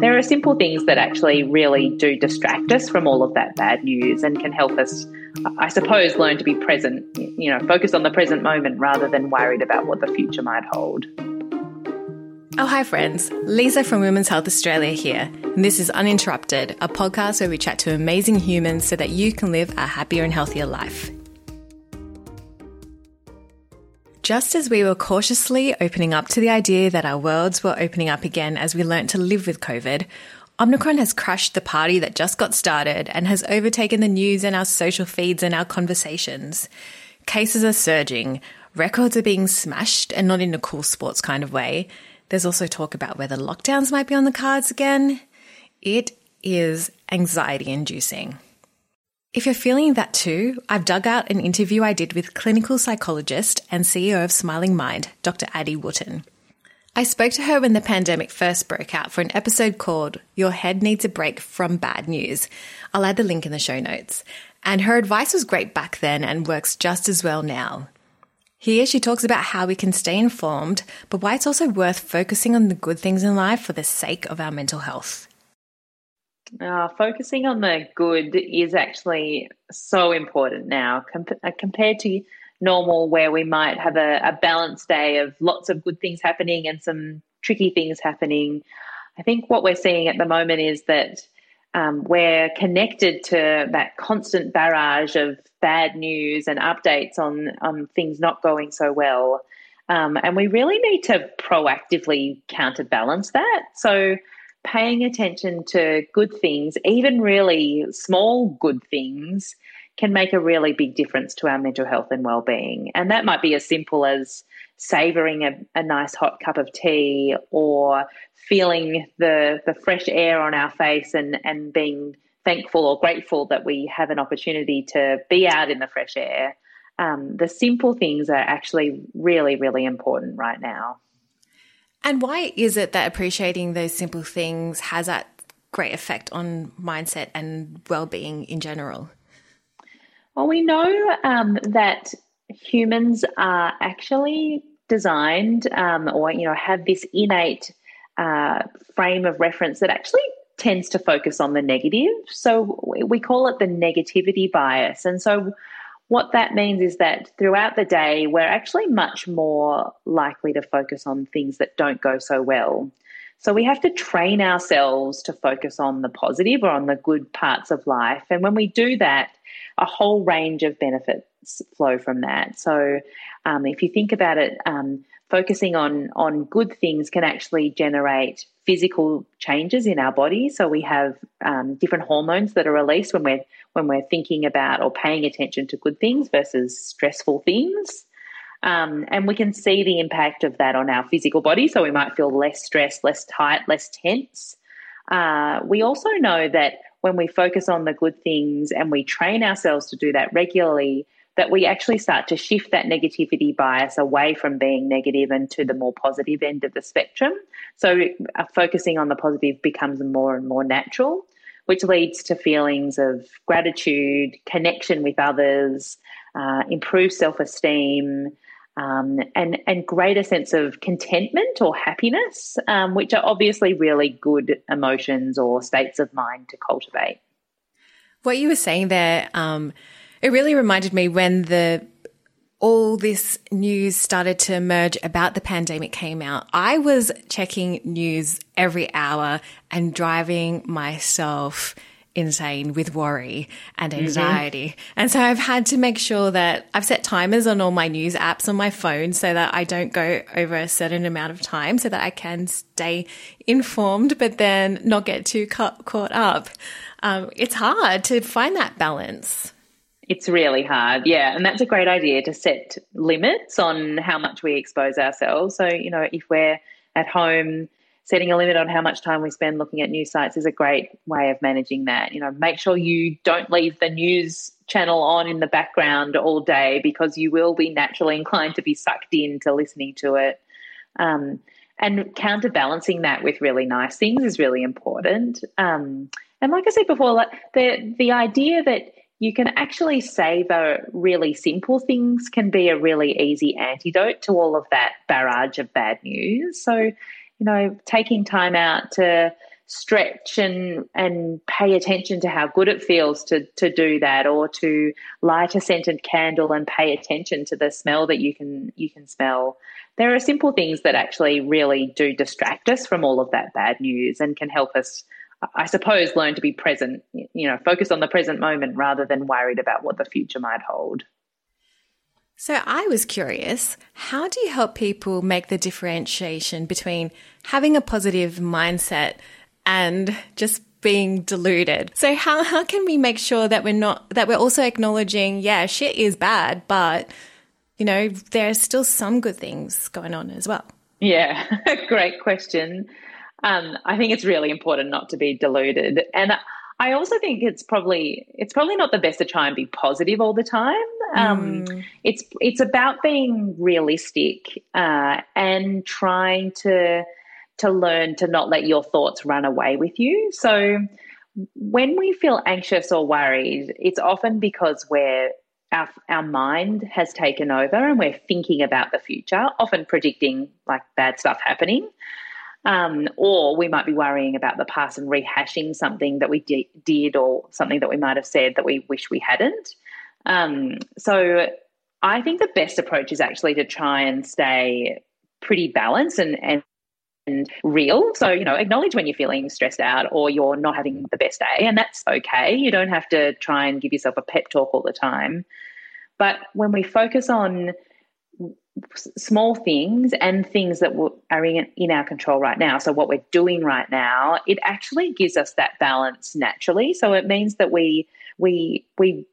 there are simple things that actually really do distract us from all of that bad news and can help us, I suppose, learn to be present, you know, focus on the present moment rather than worried about what the future might hold. Oh, hi, friends. Lisa from Women's Health Australia here. And this is Uninterrupted, a podcast where we chat to amazing humans so that you can live a happier and healthier life. Just as we were cautiously opening up to the idea that our worlds were opening up again as we learnt to live with COVID, Omicron has crushed the party that just got started and has overtaken the news and our social feeds and our conversations. Cases are surging, records are being smashed, and not in a cool sports kind of way. There's also talk about whether lockdowns might be on the cards again. It is anxiety inducing. If you're feeling that too, I've dug out an interview I did with clinical psychologist and CEO of Smiling Mind, Dr. Addie Wootton. I spoke to her when the pandemic first broke out for an episode called Your Head Needs a Break from Bad News. I'll add the link in the show notes. And her advice was great back then and works just as well now. Here she talks about how we can stay informed, but why it's also worth focusing on the good things in life for the sake of our mental health. Uh, focusing on the good is actually so important now uh, compared to normal, where we might have a, a balanced day of lots of good things happening and some tricky things happening. I think what we're seeing at the moment is that um, we're connected to that constant barrage of bad news and updates on, on things not going so well. Um, and we really need to proactively counterbalance that. So, paying attention to good things, even really small good things, can make a really big difference to our mental health and well-being. And that might be as simple as savoring a, a nice hot cup of tea or feeling the the fresh air on our face and and being thankful or grateful that we have an opportunity to be out in the fresh air. Um, the simple things are actually really, really important right now. And why is it that appreciating those simple things has that great effect on mindset and well-being in general? Well, we know um, that humans are actually designed, um, or you know, have this innate uh, frame of reference that actually tends to focus on the negative. So we call it the negativity bias, and so what that means is that throughout the day, we're actually much more likely to focus on things that don't go so well. So we have to train ourselves to focus on the positive or on the good parts of life. And when we do that, a whole range of benefits flow from that. So um, if you think about it, um, focusing on on good things can actually generate physical changes in our body. So we have um, different hormones that are released when we're when we're thinking about or paying attention to good things versus stressful things. Um, and we can see the impact of that on our physical body. So we might feel less stressed, less tight, less tense. Uh, we also know that when we focus on the good things and we train ourselves to do that regularly, that we actually start to shift that negativity bias away from being negative and to the more positive end of the spectrum. So uh, focusing on the positive becomes more and more natural, which leads to feelings of gratitude, connection with others, uh, improved self esteem. Um, and and greater sense of contentment or happiness, um, which are obviously really good emotions or states of mind to cultivate. What you were saying there, um, it really reminded me when the all this news started to emerge about the pandemic came out. I was checking news every hour and driving myself insane with worry and mm-hmm. anxiety. Mm-hmm. And so I've had to make sure that I've set timers on all my news apps on my phone so that I don't go over a certain amount of time so that I can stay informed, but then not get too caught, caught up. Um, it's hard to find that balance. It's really hard, yeah. And that's a great idea to set limits on how much we expose ourselves. So, you know, if we're at home, setting a limit on how much time we spend looking at news sites is a great way of managing that. You know, make sure you don't leave the news channel on in the background all day because you will be naturally inclined to be sucked into listening to it. Um, and counterbalancing that with really nice things is really important. Um, and like I said before, like the the idea that you can actually savor really simple things can be a really easy antidote to all of that barrage of bad news. So, you know, taking time out to stretch and and pay attention to how good it feels to to do that or to light a scented candle and pay attention to the smell that you can you can smell. There are simple things that actually really do distract us from all of that bad news and can help us i suppose learn to be present you know focus on the present moment rather than worried about what the future might hold so I was curious, how do you help people make the differentiation between having a positive mindset and just being deluded. So how how can we make sure that we're not that we're also acknowledging, yeah, shit is bad, but you know, there's still some good things going on as well. Yeah, great question. Um, I think it's really important not to be deluded, and I also think it's probably it's probably not the best to try and be positive all the time. Um, mm. It's it's about being realistic uh, and trying to to learn to not let your thoughts run away with you. So when we feel anxious or worried, it's often because we're our, our mind has taken over and we're thinking about the future, often predicting like bad stuff happening. Um, or we might be worrying about the past and rehashing something that we di- did or something that we might have said that we wish we hadn't. Um, so I think the best approach is actually to try and stay pretty balanced and, and and real. So, you know, acknowledge when you're feeling stressed out or you're not having the best day, and that's okay. You don't have to try and give yourself a pep talk all the time. But when we focus on small things and things that are in, our control right now, so what we're doing right now, it actually gives us that balance naturally. So it means that we we we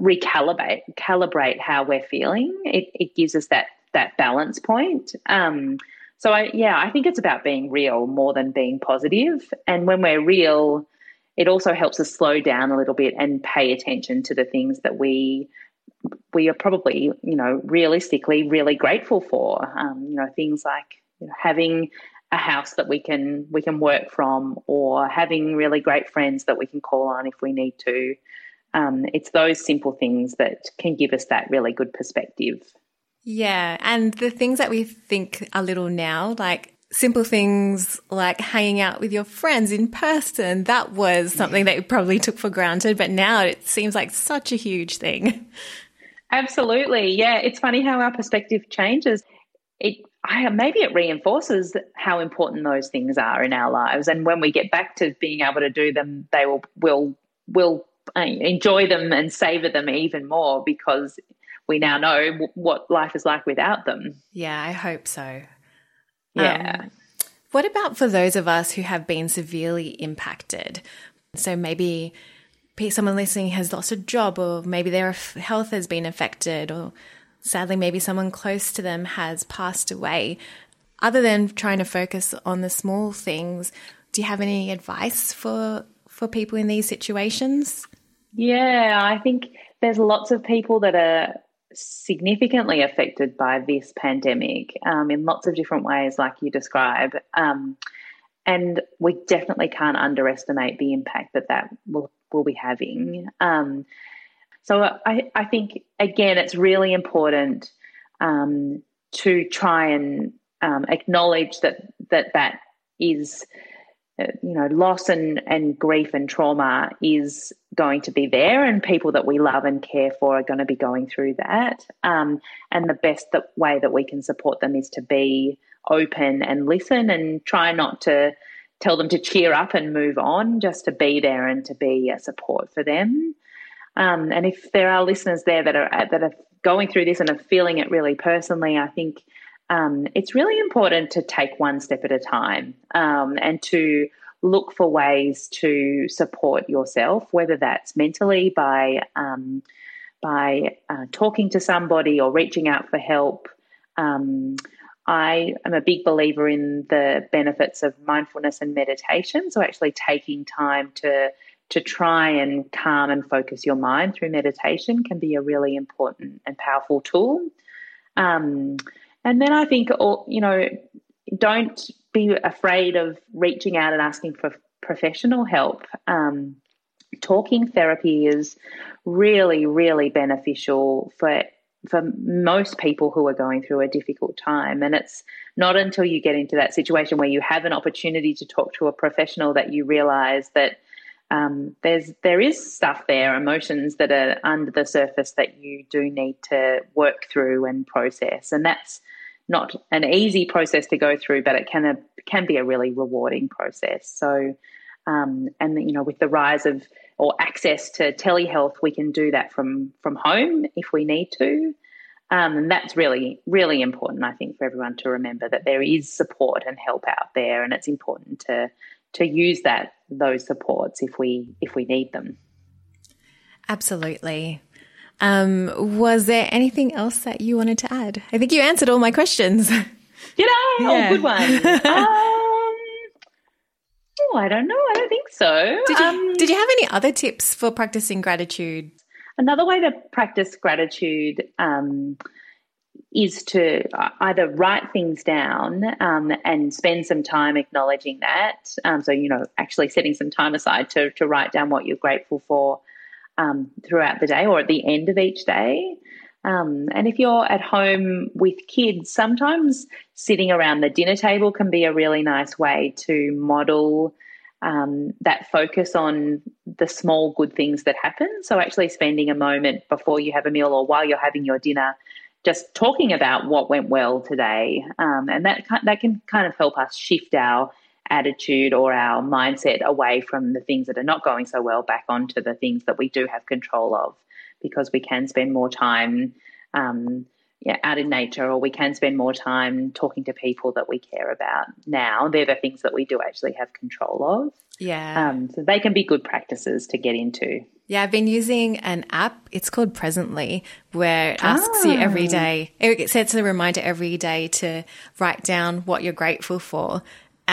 recalibrate calibrate how we're feeling. It, it gives us that that balance point. Um, so I yeah, I think it's about being real more than being positive. And when we're real, it also helps us slow down a little bit and pay attention to the things that we we are probably you know realistically really grateful for. Um, you know things like you know, having a house that we can we can work from, or having really great friends that we can call on if we need to. Um, it's those simple things that can give us that really good perspective. Yeah. And the things that we think are little now, like simple things like hanging out with your friends in person, that was something that you probably took for granted, but now it seems like such a huge thing. Absolutely. Yeah. It's funny how our perspective changes. It I, maybe it reinforces how important those things are in our lives, and when we get back to being able to do them, they will will will uh, enjoy them and savor them even more because we now know w- what life is like without them. Yeah, I hope so. Yeah. Um, what about for those of us who have been severely impacted? So maybe someone listening has lost a job, or maybe their health has been affected, or sadly, maybe someone close to them has passed away. Other than trying to focus on the small things, do you have any advice for for people in these situations? Yeah, I think there's lots of people that are significantly affected by this pandemic um, in lots of different ways, like you describe. Um, and we definitely can't underestimate the impact that that will, will be having. Um, so I, I think, again, it's really important um, to try and um, acknowledge that that, that is you know, loss and, and grief and trauma is going to be there, and people that we love and care for are going to be going through that. Um, and the best that, way that we can support them is to be open and listen and try not to tell them to cheer up and move on, just to be there and to be a support for them. Um, and if there are listeners there that are that are going through this and are feeling it really personally, I think um, it's really important to take one step at a time um, and to look for ways to support yourself, whether that's mentally by um, by uh, talking to somebody or reaching out for help. Um, I am a big believer in the benefits of mindfulness and meditation. So actually taking time to to try and calm and focus your mind through meditation can be a really important and powerful tool. Um, and then I think, you know, don't be afraid of reaching out and asking for professional help. Um, talking therapy is really, really beneficial for for most people who are going through a difficult time, and it's not until you get into that situation where you have an opportunity to talk to a professional that you realize that um, there's there is stuff there, emotions that are under the surface that you do need to work through and process, and that's not an easy process to go through, but it can a, can be a really rewarding process. So, um, and you know, with the rise of or access to telehealth, we can do that from from home if we need to. Um, and that's really, really important, I think, for everyone to remember that there is support and help out there, and it's important to to use that those supports if we if we need them. Absolutely. Um, was there anything else that you wanted to add? I think you answered all my questions. Did I? Yeah. Oh, good one. um, oh, I don't know. I don't think so. Did you, um, did you have any other tips for practicing gratitude Another way to practice gratitude um, is to either write things down um, and spend some time acknowledging that. Um, so, you know, actually setting some time aside to, to write down what you're grateful for um, throughout the day or at the end of each day. Um, and if you're at home with kids, sometimes sitting around the dinner table can be a really nice way to model um, that focus on the small good things that happen. So, actually spending a moment before you have a meal or while you're having your dinner, just talking about what went well today, um, and that that can kind of help us shift our attitude or our mindset away from the things that are not going so well back onto the things that we do have control of, because we can spend more time. Um, yeah, out in nature, or we can spend more time talking to people that we care about now. They're the things that we do actually have control of. Yeah. Um, so they can be good practices to get into. Yeah, I've been using an app. It's called Presently, where it asks ah. you every day, ah. day, it sets a reminder every day to write down what you're grateful for.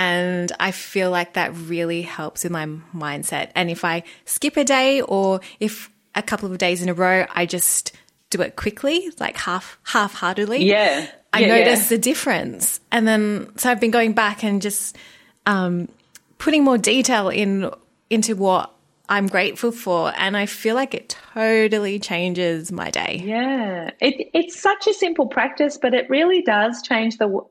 And I feel like that really helps with my mindset. And if I skip a day or if a couple of days in a row, I just do it quickly, like half half heartedly. Yeah. I yeah, notice yeah. the difference. And then so I've been going back and just um, putting more detail in into what I'm grateful for, and I feel like it totally changes my day. Yeah, it, it's such a simple practice, but it really does change the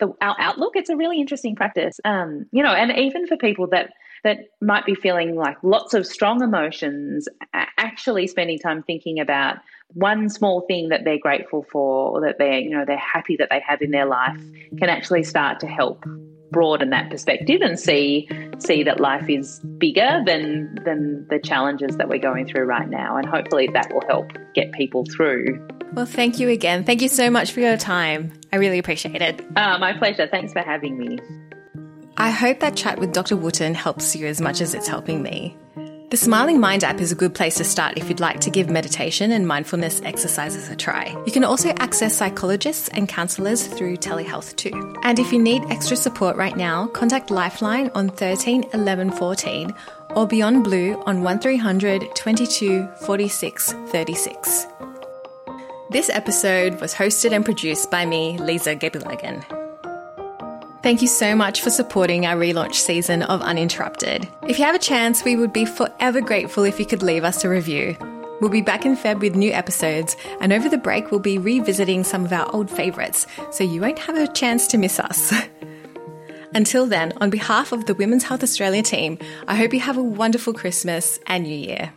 the our outlook. It's a really interesting practice, um, you know, and even for people that that might be feeling like lots of strong emotions, actually spending time thinking about one small thing that they're grateful for or that they're you know they're happy that they have in their life can actually start to help broaden that perspective and see see that life is bigger than than the challenges that we're going through right now. And hopefully that will help get people through. Well thank you again. Thank you so much for your time. I really appreciate it. Uh, my pleasure. Thanks for having me. I hope that chat with dr Wootton helps you as much as it's helping me the Smiling Mind app is a good place to start if you'd like to give meditation and mindfulness exercises a try. You can also access psychologists and counsellors through telehealth too. And if you need extra support right now, contact Lifeline on 13 11 14 or Beyond Blue on 1300 22 46 36. This episode was hosted and produced by me, Lisa Gebilagan. Thank you so much for supporting our relaunch season of Uninterrupted. If you have a chance, we would be forever grateful if you could leave us a review. We'll be back in Feb with new episodes, and over the break, we'll be revisiting some of our old favourites, so you won't have a chance to miss us. Until then, on behalf of the Women's Health Australia team, I hope you have a wonderful Christmas and New Year.